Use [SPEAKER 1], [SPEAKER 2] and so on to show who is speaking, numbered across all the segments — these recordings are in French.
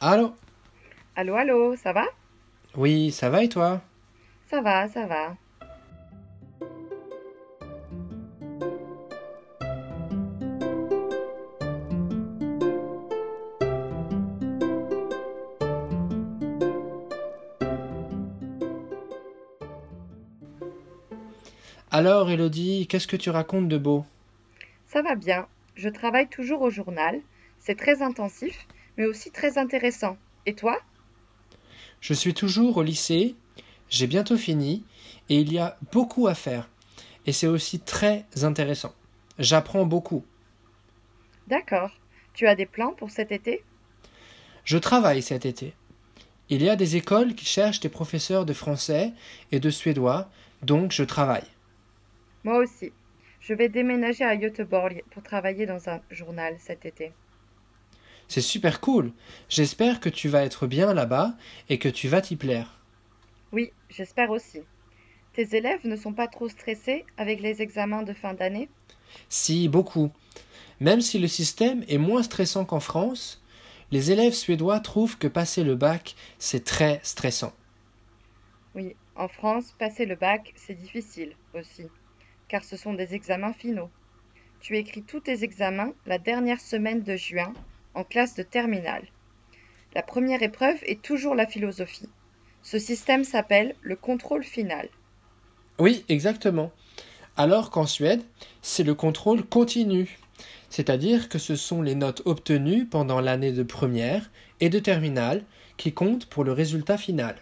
[SPEAKER 1] Allô
[SPEAKER 2] Allô, allô, ça va?
[SPEAKER 1] Oui, ça va et toi?
[SPEAKER 2] Ça va, ça va.
[SPEAKER 1] Alors, Elodie, qu'est-ce que tu racontes de beau?
[SPEAKER 2] Ça va bien. Je travaille toujours au journal. C'est très intensif, mais aussi très intéressant. Et toi?
[SPEAKER 1] Je suis toujours au lycée, j'ai bientôt fini, et il y a beaucoup à faire. Et c'est aussi très intéressant. J'apprends beaucoup.
[SPEAKER 2] D'accord. Tu as des plans pour cet été?
[SPEAKER 1] Je travaille cet été. Il y a des écoles qui cherchent des professeurs de français et de suédois, donc je travaille.
[SPEAKER 2] Moi aussi. Je vais déménager à Göteborg pour travailler dans un journal cet été.
[SPEAKER 1] C'est super cool. J'espère que tu vas être bien là-bas et que tu vas t'y plaire.
[SPEAKER 2] Oui, j'espère aussi. Tes élèves ne sont pas trop stressés avec les examens de fin d'année?
[SPEAKER 1] Si, beaucoup. Même si le système est moins stressant qu'en France, les élèves suédois trouvent que passer le bac, c'est très stressant.
[SPEAKER 2] Oui, en France, passer le bac, c'est difficile aussi, car ce sont des examens finaux. Tu écris tous tes examens la dernière semaine de juin en classe de terminale. La première épreuve est toujours la philosophie. Ce système s'appelle le contrôle final.
[SPEAKER 1] Oui, exactement. Alors qu'en Suède, c'est le contrôle continu, c'est-à-dire que ce sont les notes obtenues pendant l'année de première et de terminale qui comptent pour le résultat final.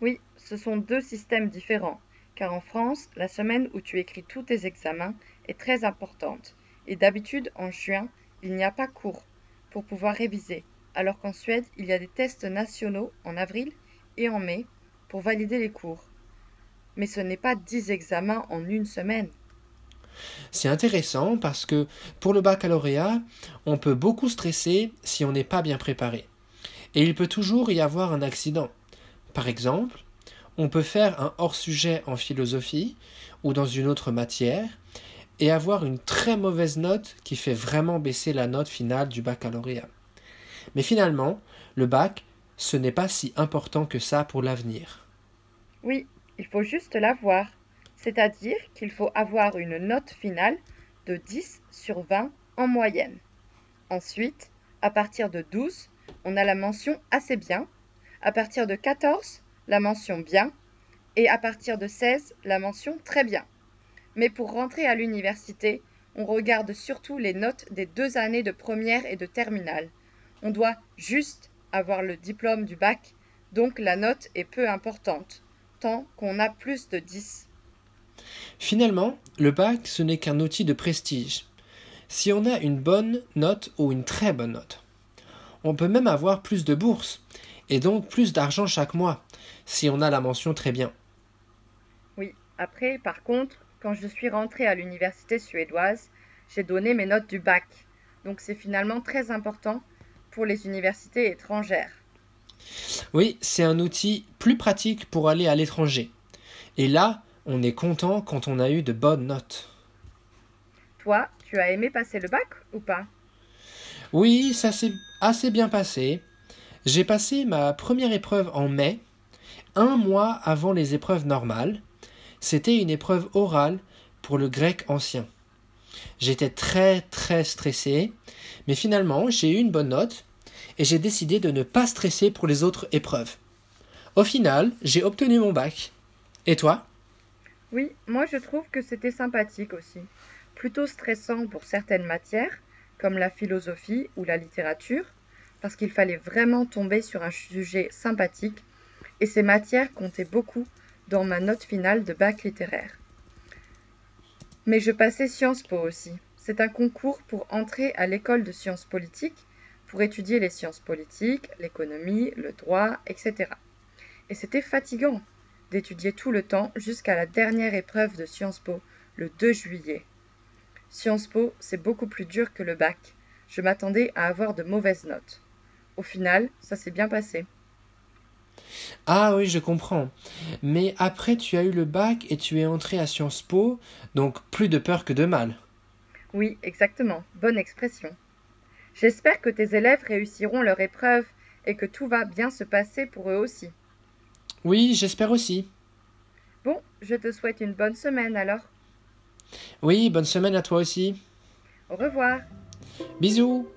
[SPEAKER 2] Oui, ce sont deux systèmes différents, car en France, la semaine où tu écris tous tes examens est très importante, et d'habitude en juin, il n'y a pas cours pour pouvoir réviser, alors qu'en Suède, il y a des tests nationaux en avril et en mai pour valider les cours. Mais ce n'est pas dix examens en une semaine.
[SPEAKER 1] C'est intéressant parce que pour le baccalauréat, on peut beaucoup stresser si on n'est pas bien préparé. Et il peut toujours y avoir un accident. Par exemple, on peut faire un hors-sujet en philosophie ou dans une autre matière et avoir une très mauvaise note qui fait vraiment baisser la note finale du baccalauréat. Mais finalement, le bac, ce n'est pas si important que ça pour l'avenir.
[SPEAKER 2] Oui, il faut juste l'avoir. C'est-à-dire qu'il faut avoir une note finale de 10 sur 20 en moyenne. Ensuite, à partir de 12, on a la mention assez bien. À partir de 14, la mention bien. Et à partir de 16, la mention très bien. Mais pour rentrer à l'université, on regarde surtout les notes des deux années de première et de terminale. On doit juste avoir le diplôme du bac, donc la note est peu importante, tant qu'on a plus de 10.
[SPEAKER 1] Finalement, le bac, ce n'est qu'un outil de prestige. Si on a une bonne note ou une très bonne note, on peut même avoir plus de bourses, et donc plus d'argent chaque mois, si on a la mention très bien.
[SPEAKER 2] Oui, après, par contre, quand je suis rentrée à l'université suédoise, j'ai donné mes notes du bac. Donc c'est finalement très important pour les universités étrangères.
[SPEAKER 1] Oui, c'est un outil plus pratique pour aller à l'étranger. Et là, on est content quand on a eu de bonnes notes.
[SPEAKER 2] Toi, tu as aimé passer le bac ou pas?
[SPEAKER 1] Oui, ça s'est assez bien passé. J'ai passé ma première épreuve en mai, un mois avant les épreuves normales. C'était une épreuve orale pour le grec ancien. J'étais très très stressé, mais finalement j'ai eu une bonne note et j'ai décidé de ne pas stresser pour les autres épreuves. Au final, j'ai obtenu mon bac. Et toi?
[SPEAKER 2] Oui, moi je trouve que c'était sympathique aussi. Plutôt stressant pour certaines matières, comme la philosophie ou la littérature, parce qu'il fallait vraiment tomber sur un sujet sympathique, et ces matières comptaient beaucoup dans ma note finale de bac littéraire. Mais je passais Sciences Po aussi. C'est un concours pour entrer à l'école de sciences politiques, pour étudier les sciences politiques, l'économie, le droit, etc. Et c'était fatigant d'étudier tout le temps jusqu'à la dernière épreuve de Sciences Po, le 2 juillet. Sciences Po, c'est beaucoup plus dur que le bac. Je m'attendais à avoir de mauvaises notes. Au final, ça s'est bien passé.
[SPEAKER 1] Ah oui, je comprends. Mais après, tu as eu le bac et tu es entré à Sciences Po, donc plus de peur que de mal.
[SPEAKER 2] Oui, exactement. Bonne expression. J'espère que tes élèves réussiront leur épreuve et que tout va bien se passer pour eux aussi.
[SPEAKER 1] Oui, j'espère aussi.
[SPEAKER 2] Bon, je te souhaite une bonne semaine alors.
[SPEAKER 1] Oui, bonne semaine à toi aussi.
[SPEAKER 2] Au revoir.
[SPEAKER 1] Bisous.